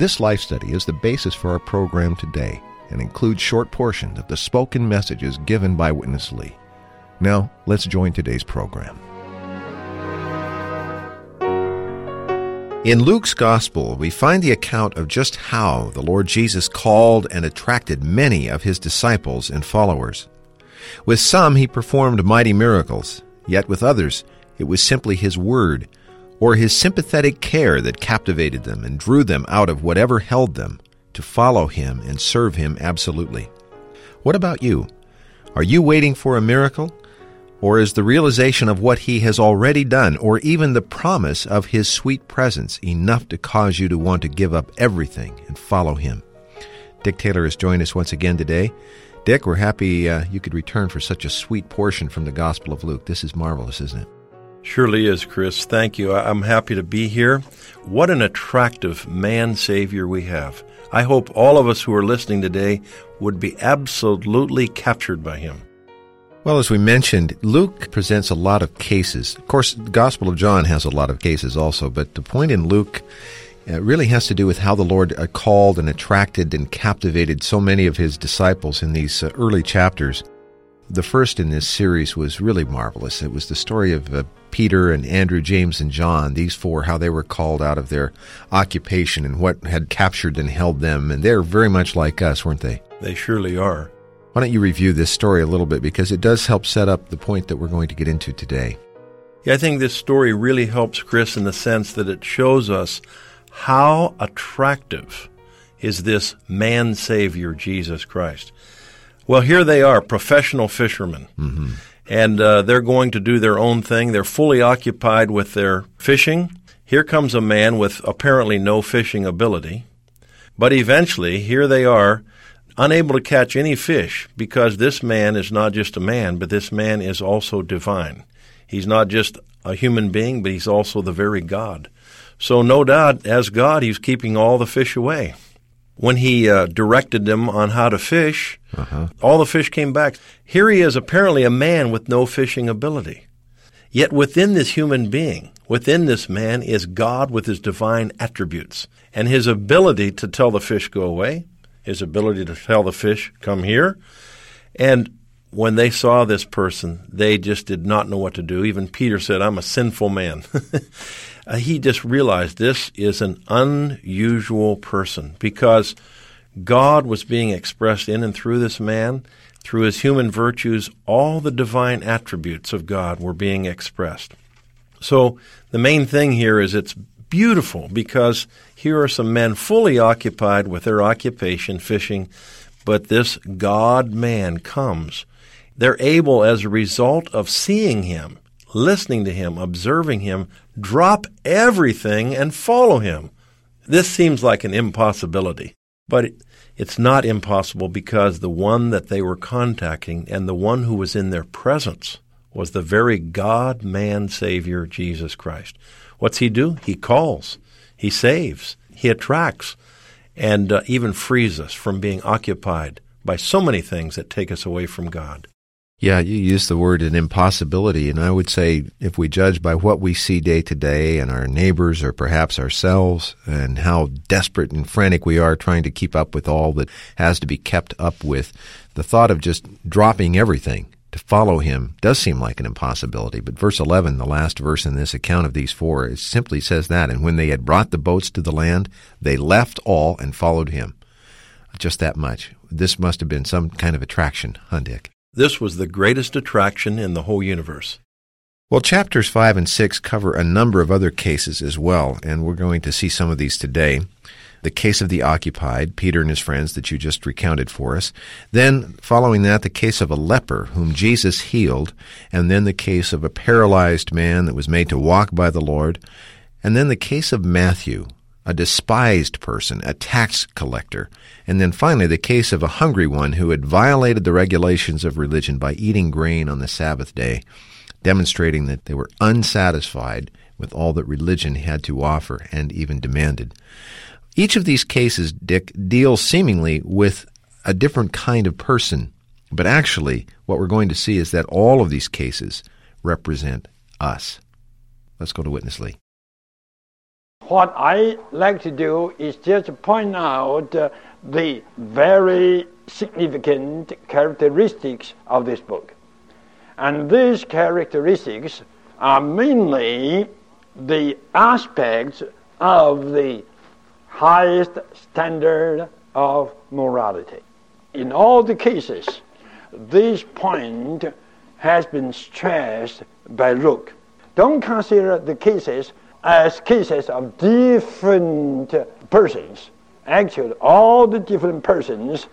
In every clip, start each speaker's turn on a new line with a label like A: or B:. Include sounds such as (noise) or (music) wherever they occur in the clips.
A: This life study is the basis for our program today and includes short portions of the spoken messages given by Witness Lee. Now, let's join today's program. In Luke's Gospel, we find the account of just how the Lord Jesus called and attracted many of his disciples and followers. With some, he performed mighty miracles, yet with others, it was simply his word or his sympathetic care that captivated them and drew them out of whatever held them to follow him and serve him absolutely. What about you? Are you waiting for a miracle? Or is the realization of what he has already done, or even the promise of his sweet presence, enough to cause you to want to give up everything and follow him? Dick Taylor has joined us once again today. Dick, we're happy uh, you could return for such a sweet portion from the Gospel of Luke. This is marvelous, isn't it?
B: Surely is, Chris. Thank you. I'm happy to be here. What an attractive man Savior we have. I hope all of us who are listening today would be absolutely captured by him.
A: Well, as we mentioned, Luke presents a lot of cases. Of course, the Gospel of John has a lot of cases also, but the point in Luke uh, really has to do with how the Lord uh, called and attracted and captivated so many of his disciples in these uh, early chapters. The first in this series was really marvelous. It was the story of uh, Peter and Andrew, James, and John, these four, how they were called out of their occupation and what had captured and held them. And they're very much like us, weren't they?
B: They surely are.
A: Why don't you review this story a little bit because it does help set up the point that we're going to get into today.
B: Yeah, I think this story really helps Chris in the sense that it shows us how attractive is this man savior, Jesus Christ. Well, here they are, professional fishermen.
A: Mm-hmm.
B: And uh, they're going to do their own thing. They're fully occupied with their fishing. Here comes a man with apparently no fishing ability. But eventually, here they are unable to catch any fish because this man is not just a man, but this man is also divine. He's not just a human being, but he's also the very God. So, no doubt, as God, he's keeping all the fish away. When he uh, directed them on how to fish,
A: uh-huh.
B: all the fish came back. Here he is, apparently a man with no fishing ability. Yet within this human being, within this man, is God with his divine attributes and his ability to tell the fish go away, his ability to tell the fish, come here. And when they saw this person, they just did not know what to do. Even Peter said, I'm a sinful man. (laughs) uh, he just realized this is an unusual person because God was being expressed in and through this man. Through his human virtues, all the divine attributes of God were being expressed. So the main thing here is it's beautiful because here are some men fully occupied with their occupation, fishing, but this God man comes. They're able, as a result of seeing him, listening to him, observing him, drop everything and follow him. This seems like an impossibility, but it's not impossible because the one that they were contacting and the one who was in their presence was the very God man Savior, Jesus Christ. What's he do? He calls, he saves, he attracts, and uh, even frees us from being occupied by so many things that take us away from God.
A: Yeah, you use the word an impossibility, and I would say if we judge by what we see day to day and our neighbors or perhaps ourselves and how desperate and frantic we are trying to keep up with all that has to be kept up with, the thought of just dropping everything to follow him does seem like an impossibility. But verse 11, the last verse in this account of these four, it simply says that. And when they had brought the boats to the land, they left all and followed him. Just that much. This must have been some kind of attraction, huh, Dick?
B: This was the greatest attraction in the whole universe.
A: Well, chapters 5 and 6 cover a number of other cases as well, and we're going to see some of these today. The case of the occupied, Peter and his friends that you just recounted for us. Then, following that, the case of a leper whom Jesus healed, and then the case of a paralyzed man that was made to walk by the Lord, and then the case of Matthew, a despised person, a tax collector, and then finally the case of a hungry one who had violated the regulations of religion by eating grain on the Sabbath day, demonstrating that they were unsatisfied with all that religion had to offer and even demanded. Each of these cases, Dick, deals seemingly with a different kind of person, but actually, what we're going to see is that all of these cases represent us. Let's go to Witness Lee.
C: What I like to do is just point out uh, the very significant characteristics of this book. And these characteristics are mainly the aspects of the highest standard of morality. In all the cases, this point has been stressed by Luke. Don't consider the cases as cases of different persons. Actually, all the different persons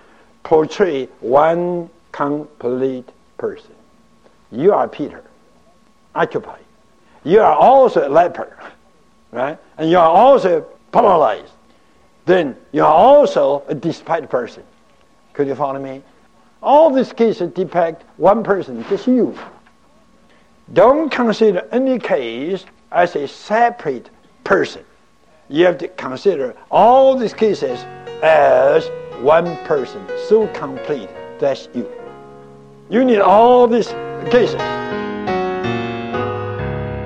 C: portray one complete person. You are Peter, occupied. You are also a leper, right? And you are also paralyzed. Then you are also a despised person. Could you follow me? All these cases depict one person, just you. Don't consider any case as a separate person. You have to consider all these cases as one person, so complete, that's you. You need all these cases.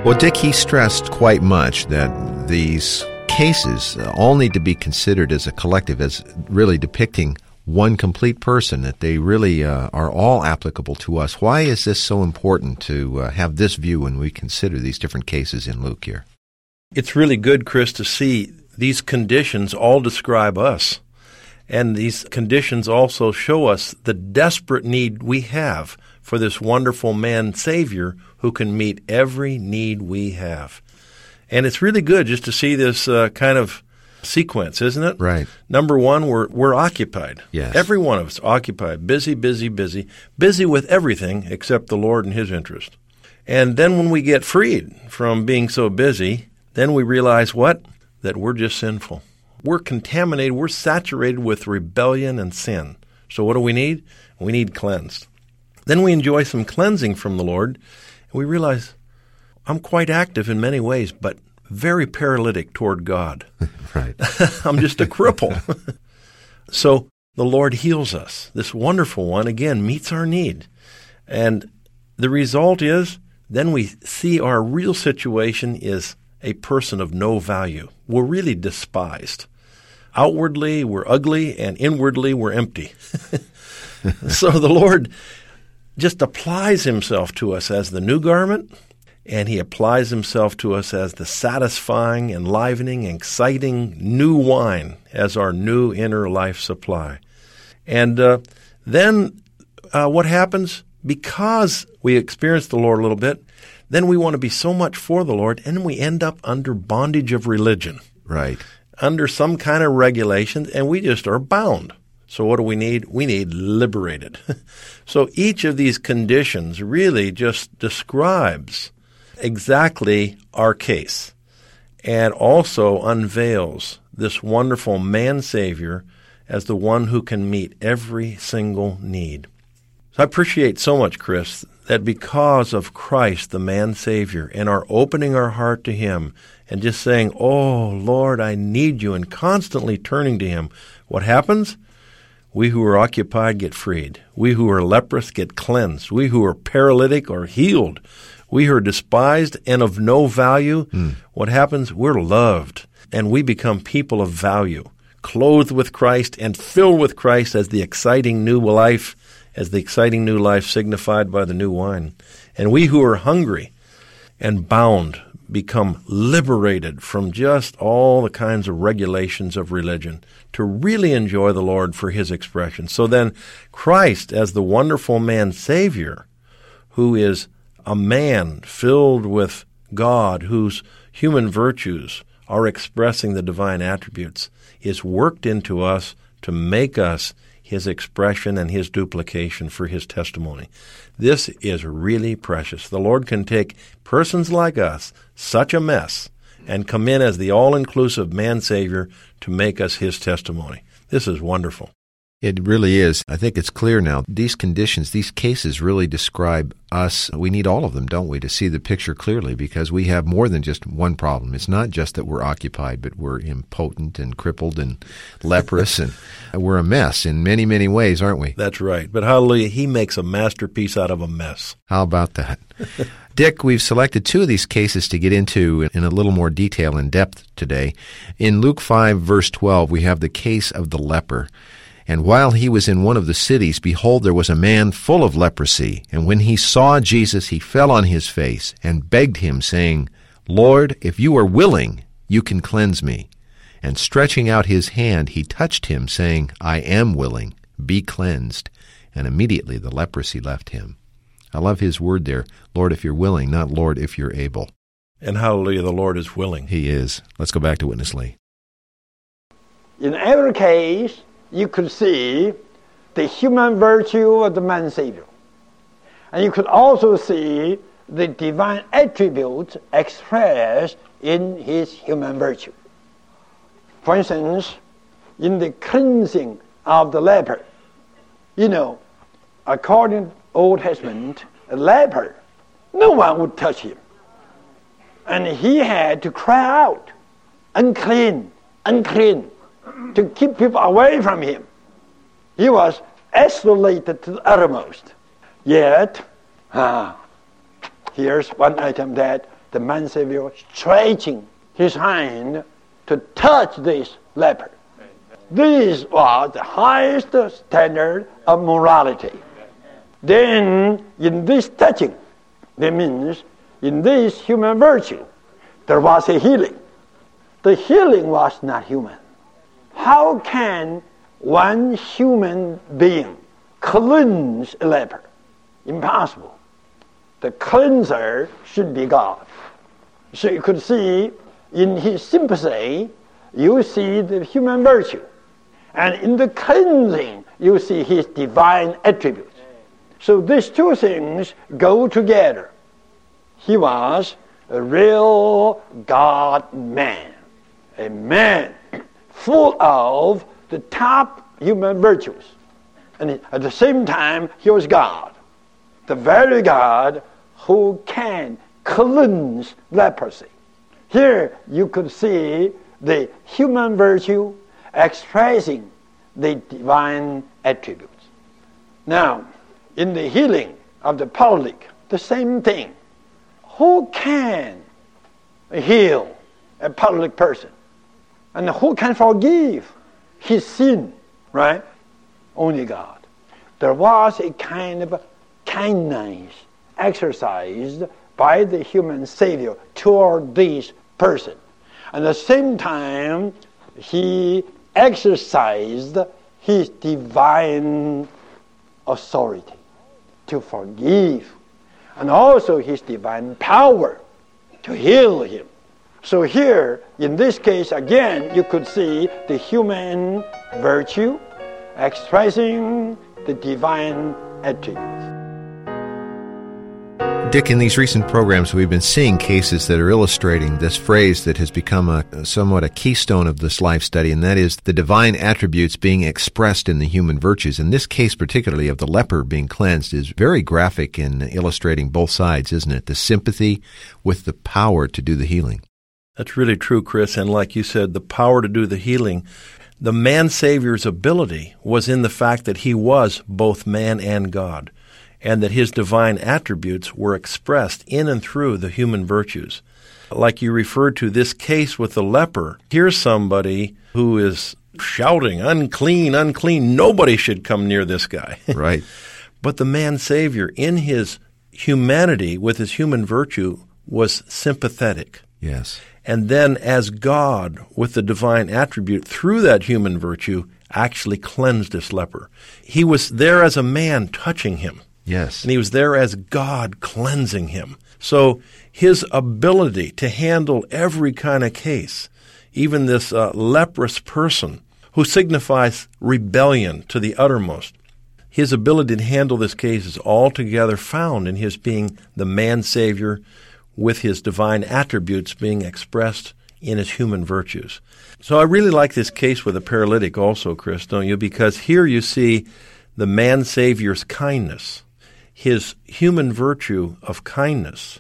A: Well, Dick, he stressed quite much that these cases all need to be considered as a collective, as really depicting one complete person, that they really uh, are all applicable to us. Why is this so important to uh, have this view when we consider these different cases in Luke here?
B: It's really good, Chris, to see these conditions all describe us. And these conditions also show us the desperate need we have for this wonderful man Savior who can meet every need we have. And it's really good just to see this uh, kind of sequence, isn't it?
A: Right.
B: Number one, we're we're occupied.
A: Yes.
B: Every one of us occupied, busy, busy, busy, busy with everything except the Lord and His interest. And then when we get freed from being so busy, then we realize what? That we're just sinful. We're contaminated. We're saturated with rebellion and sin. So what do we need? We need cleansed. Then we enjoy some cleansing from the Lord, and we realize I'm quite active in many ways, but very paralytic toward God. (laughs)
A: right. (laughs)
B: I'm just a cripple. (laughs) so the Lord heals us. This wonderful one, again, meets our need. And the result is then we see our real situation is a person of no value. We're really despised. Outwardly, we're ugly, and inwardly, we're empty. so the Lord just applies himself to us as the new garment and he applies himself to us as the satisfying, enlivening, exciting new wine as our new inner life supply. And uh, then uh, what happens? Because we experience the Lord a little bit, then we want to be so much for the Lord, and we end up under bondage of religion.
A: Right.
B: Under some kind of regulations, and we just are bound. So what do we need? We need liberated. (laughs) so each of these conditions really just describes exactly our case and also unveils this wonderful man Savior as the one who can meet every single need. So I appreciate so much, Chris, that because of Christ, the man Savior, and our opening our heart to Him and just saying, Oh, Lord, I need you, and constantly turning to Him, what happens? We who are occupied get freed. We who are leprous get cleansed. We who are paralytic are healed. We who are despised and of no value, mm. what happens? We're loved and we become people of value, clothed with Christ and filled with Christ as the exciting new life, as the exciting new life signified by the new wine. And we who are hungry and bound become liberated from just all the kinds of regulations of religion to really enjoy the Lord for his expression. So then, Christ, as the wonderful man Savior, who is a man filled with God, whose human virtues are expressing the divine attributes, is worked into us to make us his expression and his duplication for his testimony. This is really precious. The Lord can take persons like us, such a mess, and come in as the all inclusive man Savior to make us his testimony. This is wonderful.
A: It really is. I think it's clear now. These conditions, these cases really describe us. We need all of them, don't we, to see the picture clearly because we have more than just one problem. It's not just that we're occupied, but we're impotent and crippled and leprous and (laughs) we're a mess in many, many ways, aren't we?
B: That's right. But hallelujah, he makes a masterpiece out of a mess.
A: How about that? (laughs) Dick, we've selected two of these cases to get into in a little more detail and depth today. In Luke 5, verse 12, we have the case of the leper. And while he was in one of the cities, behold, there was a man full of leprosy. And when he saw Jesus, he fell on his face and begged him, saying, Lord, if you are willing, you can cleanse me. And stretching out his hand, he touched him, saying, I am willing, be cleansed. And immediately the leprosy left him. I love his word there, Lord, if you're willing, not Lord, if you're able.
B: And hallelujah, the Lord is willing.
A: He is. Let's go back to Witness Lee.
C: In every case, you could see the human virtue of the man Savior. And you could also see the divine attributes expressed in his human virtue. For instance, in the cleansing of the leper, you know, according to Old Testament, a leper, no one would touch him. And he had to cry out, unclean, unclean to keep people away from him. He was isolated to the uttermost. Yet, ah, here's one item that the man Savior stretching his hand to touch this leper. This was the highest standard of morality. Then, in this touching, that means in this human virtue, there was a healing. The healing was not human. How can one human being cleanse a leper? Impossible. The cleanser should be God. So you could see in his sympathy, you see the human virtue. And in the cleansing, you see his divine attributes. So these two things go together. He was a real God man, a man full of the top human virtues. And at the same time, he was God, the very God who can cleanse leprosy. Here you could see the human virtue expressing the divine attributes. Now, in the healing of the public, the same thing. Who can heal a public person? And who can forgive his sin? Right? Only God. There was a kind of kindness exercised by the human Savior toward this person. At the same time, he exercised his divine authority to forgive, and also his divine power to heal him. So here, in this case, again, you could see the human virtue expressing the divine attributes.
A: Dick, in these recent programs, we've been seeing cases that are illustrating this phrase that has become a somewhat a keystone of this life study, and that is the divine attributes being expressed in the human virtues. In this case, particularly of the leper being cleansed, is very graphic in illustrating both sides, isn't it? The sympathy with the power to do the healing.
B: That's really true, Chris. And like you said, the power to do the healing, the man Savior's ability was in the fact that he was both man and God and that his divine attributes were expressed in and through the human virtues. Like you referred to this case with the leper, here's somebody who is shouting, unclean, unclean. Nobody should come near this guy. (laughs)
A: Right.
B: but the man Savior, in his humanity, with his human virtue, was sympathetic.
A: Yes.
B: And then, as God, with the divine attribute, through that human virtue, actually cleansed this leper. He was there as a man touching him.
A: Yes.
B: And he was there as God cleansing him. So his ability to handle every kind of case, even this uh, leprous person who signifies rebellion to the uttermost, his ability to handle this case is altogether found in his being the man Savior with his divine attributes being expressed in his human virtues. So I really like this case with the paralytic also, Chris, don't you? Because here you see the man Savior's kindness. His human virtue of kindness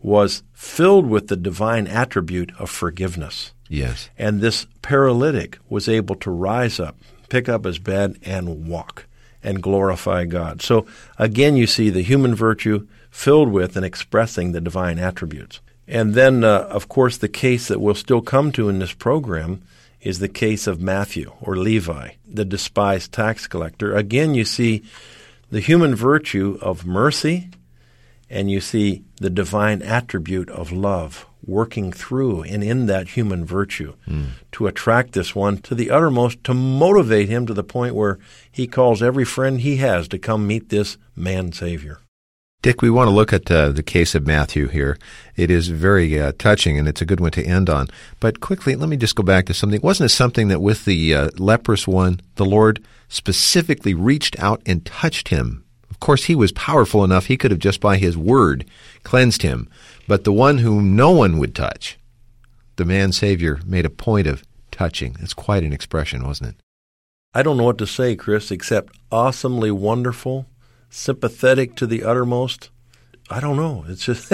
B: was filled with the divine attribute of forgiveness.
A: Yes.
B: And this paralytic was able to rise up, pick up his bed, and walk and glorify God. So again, you see the human virtue filled with and expressing the divine attributes. And then, uh, of course, the case that we'll still come to in this program is the case of Matthew or Levi, the despised tax collector. Again, you see the human virtue of mercy, and you see the divine attribute of love working through and in that human virtue mm. to attract this one to the uttermost, to motivate him to the point where he calls every friend he has to come meet this man Savior.
A: Dick, we want to look at uh, the case of Matthew here. It is very uh, touching, and it's a good one to end on. But quickly, let me just go back to something. Wasn't it something that with the uh, leprous one, the Lord specifically reached out and touched him? Of course, he was powerful enough, he could have just by his word cleansed him. But the one whom no one would touch, the man Savior made a point of touching. It's quite an expression, wasn't it?
B: I don't know what to say, Chris, except awesomely wonderful sympathetic to the uttermost. I don't know. It's just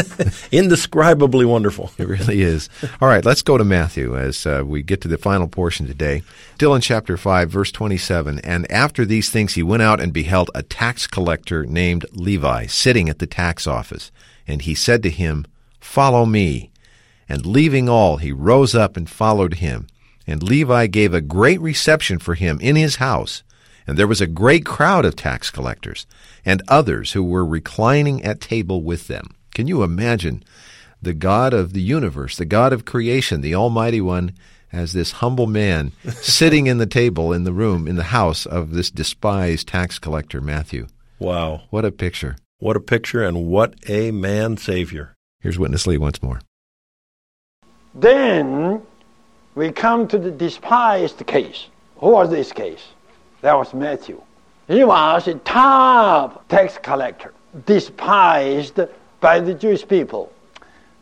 B: (laughs) indescribably wonderful.
A: It really is. All right, let's go to Matthew as uh, we get to the final portion today. Still in chapter 5, verse 27. And after these things, he went out and beheld a tax collector named Levi sitting at the tax office. And he said to him, Follow me. And leaving all, he rose up and followed him. And Levi gave a great reception for him in his house. And there was a great crowd of tax collectors and others who were reclining at table with them. Can you imagine the God of the universe, the God of creation, the Almighty One, as this humble man (laughs) sitting in the table in the room, in the house of this despised tax collector, Matthew?
B: Wow.
A: What a picture.
B: What a picture, and what a man Savior.
A: Here's Witness Lee once more.
C: Then we come to the despised case. Who was this case? That was Matthew. He was a top tax collector, despised by the Jewish people.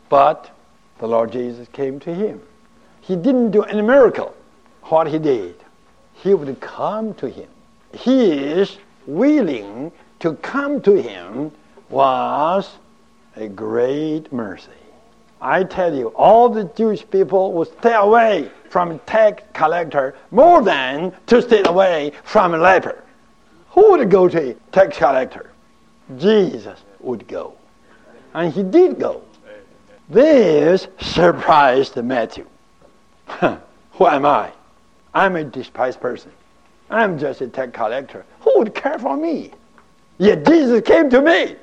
C: But the Lord Jesus came to him. He didn't do any miracle. What he did, he would come to him. He is willing to come to him was a great mercy. I tell you, all the Jewish people would stay away from a tax collector more than to stay away from a leper. Who would go to a tax collector? Jesus would go. And he did go. This surprised Matthew. (laughs) Who am I? I'm a despised person. I'm just a tax collector. Who would care for me? Yet Jesus came to me.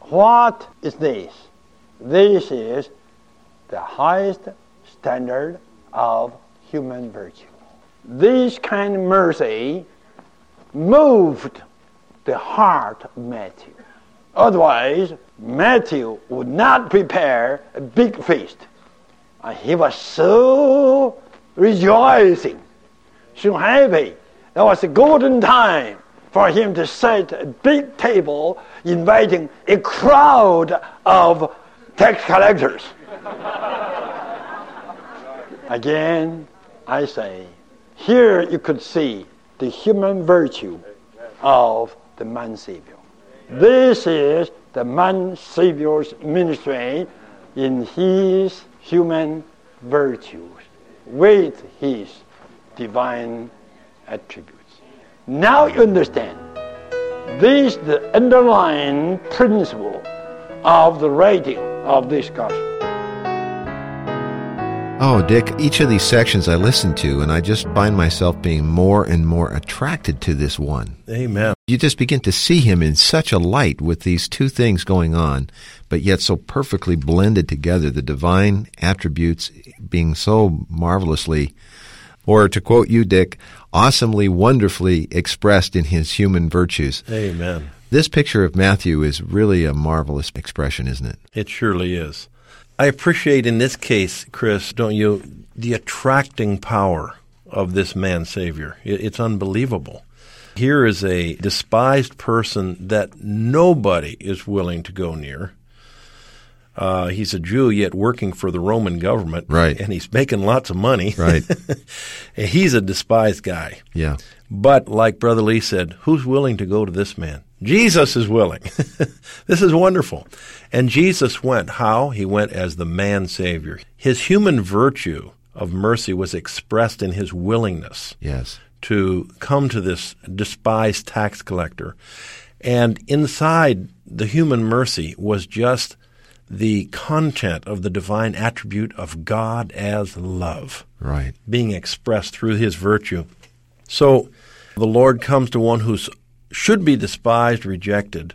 C: What is this? This is the highest standard of human virtue. This kind of mercy moved the heart of Matthew. Otherwise, Matthew would not prepare a big feast. And he was so rejoicing, so happy. That was a golden time for him to set a big table inviting a crowd of tax collectors. (laughs) Again, I say, here you could see the human virtue of the man Savior. This is the man Savior's ministry in his human virtues with his divine attributes. Now you understand. This is the underlying principle of the writing of this gospel.
A: Oh, Dick, each of these sections I listen to, and I just find myself being more and more attracted to this one.
B: Amen.
A: You just begin to see him in such a light with these two things going on, but yet so perfectly blended together, the divine attributes being so marvelously, or to quote you, Dick, awesomely, wonderfully expressed in his human virtues.
B: Amen.
A: This picture of Matthew is really a marvelous expression, isn't it?
B: It surely is. I appreciate in this case, Chris, don't you, the attracting power of this man Savior. It's unbelievable. Here is a despised person that nobody is willing to go near. Uh, he's a Jew yet working for the Roman government,
A: Right.
B: And he's making lots of money,
A: Right. (laughs)
B: He's a despised guy.
A: Yeah.
B: But like Brother Lee said, who's willing to go to this man? Jesus is willing. (laughs) this is wonderful. And Jesus went. How? He went as the man Savior. His human virtue of mercy was expressed in his willingness
A: Yes.
B: to come to this despised tax collector. And inside the human mercy was just the content of the divine attribute of God as love
A: Right.
B: being expressed through his virtue. So the Lord comes to one who should be despised, rejected,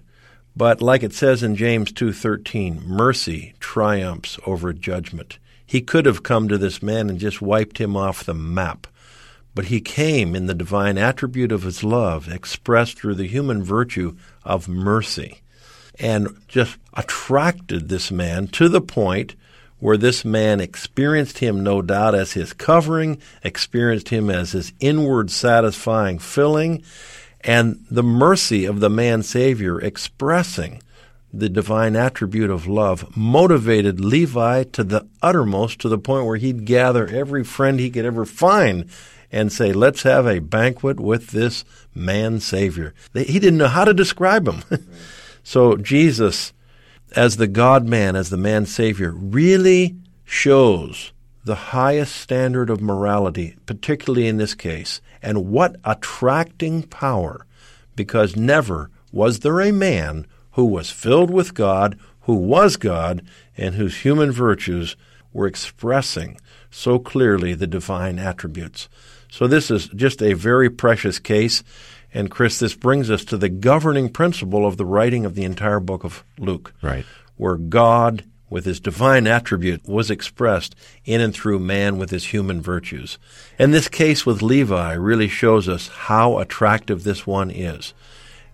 B: but like it says in James 2:13, mercy triumphs over judgment. He could have come to this man and just wiped him off the map. But he came in the divine attribute of his love, expressed through the human virtue of mercy, and just attracted this man to the point where this man experienced him, no doubt, as his covering, experienced him as his inward satisfying filling, and the mercy of the man Savior expressing the divine attribute of love motivated Levi to the uttermost to the point where he'd gather every friend he could ever find and say, Let's have a banquet with this man Savior. He didn't know how to describe him. (laughs) so Jesus, as the God man, as the man Savior, really shows the highest standard of morality, particularly in this case. And what attracting power, because never was there a man who was filled with God, who was God, and whose human virtues were expressing so clearly the divine attributes. So this is just a very precious case. And Chris, this brings us to the governing principle of the writing of the entire book of Luke
A: Right.
B: where God, with his divine attribute, was expressed in and through man with his human virtues. And this case with Levi really shows us how attractive this one is.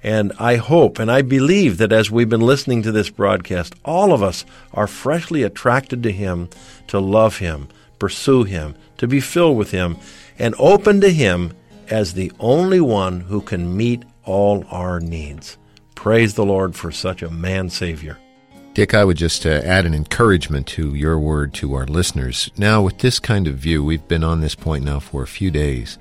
B: And I hope and I believe that as we've been listening to this broadcast, all of us are freshly attracted to him, to love him, pursue him, to be filled with him, and open to him as the only one who can meet all our needs. Praise the Lord for such a man Savior.
A: Dick, I would just uh, add an encouragement to your word to our listeners. Now, with this kind of view, we've been on this point now for a few days.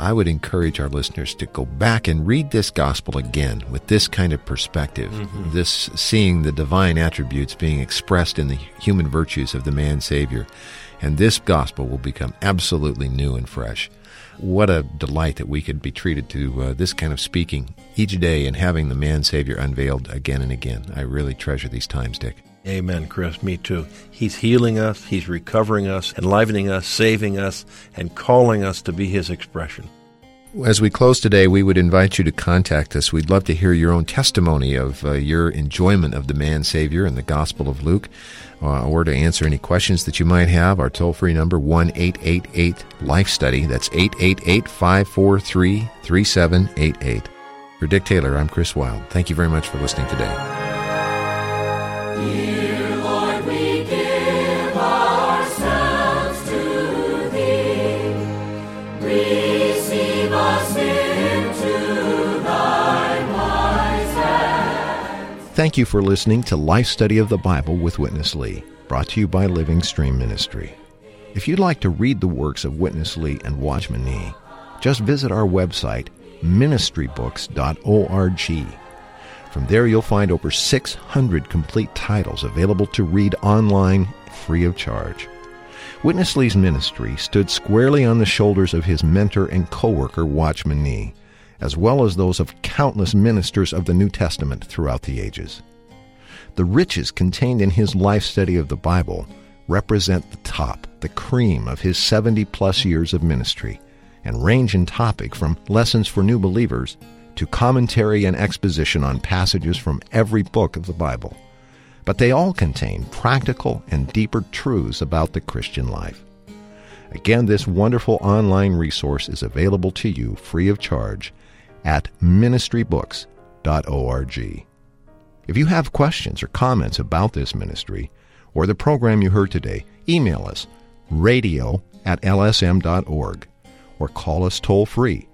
A: I would encourage our listeners to go back and read this gospel again with this kind of perspective. This seeing the divine attributes being expressed in the human virtues of the man Savior. And this gospel will become absolutely new and fresh. What a delight that we could be treated to uh, this kind of speaking each day and having the man Savior unveiled again and again. I really treasure these times, Dick.
B: Amen, Chris. Me too. He's healing us, He's recovering us, enlivening us, saving us, and calling us to be His expression.
A: As we close today, we would invite you to contact us. We'd love to hear your own testimony of uh, your enjoyment of the man Savior and the Gospel of Luke, uh, or to answer any questions that you might have. Our toll free number, one eight eight eight Life Study. That's 888 543 3788. For Dick Taylor, I'm Chris Wilde. Thank you very much for listening today. Thank you for listening to Life Study of the Bible with Witness Lee, brought to you by Living Stream Ministry. If you'd like to read the works of Witness Lee and Watchman Nee, just visit our website, ministrybooks.org. From there, you'll find over 600 complete titles available to read online free of charge. Witness Lee's ministry stood squarely on the shoulders of his mentor and co-worker Watchman Nee, as well as those of countless ministers of the New Testament throughout the ages. The riches contained in his life study of the Bible represent the top, the cream of his 70 plus years of ministry, and range in topic from lessons for new believers to commentary and exposition on passages from every book of the Bible. But they all contain practical and deeper truths about the Christian life. Again, this wonderful online resource is available to you free of charge at ministrybooks.org. If you have questions or comments about this ministry or the program you heard today, email us radio at lsm.org or call us toll free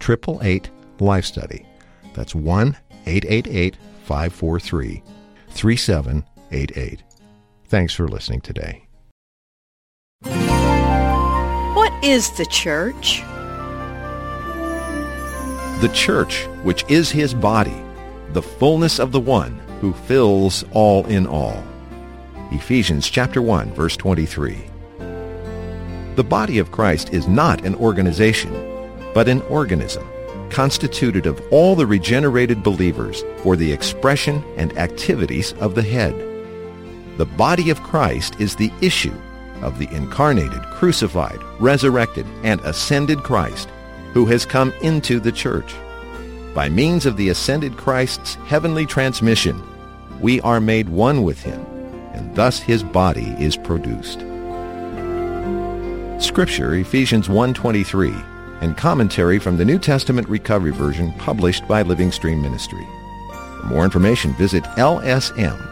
A: 888 Life Study. That's 1 888 543 3788. Thanks for listening today.
D: What is the church?
A: The church, which is his body, the fullness of the one who fills all in all. Ephesians chapter 1 verse 23. The body of Christ is not an organization, but an organism constituted of all the regenerated believers for the expression and activities of the head. The body of Christ is the issue of the incarnated, crucified, resurrected, and ascended Christ who has come into the church. By means of the ascended Christ's heavenly transmission, we are made one with him, and thus his body is produced. Scripture, Ephesians 1.23, and commentary from the New Testament Recovery Version published by Living Stream Ministry. For more information, visit lsm.org.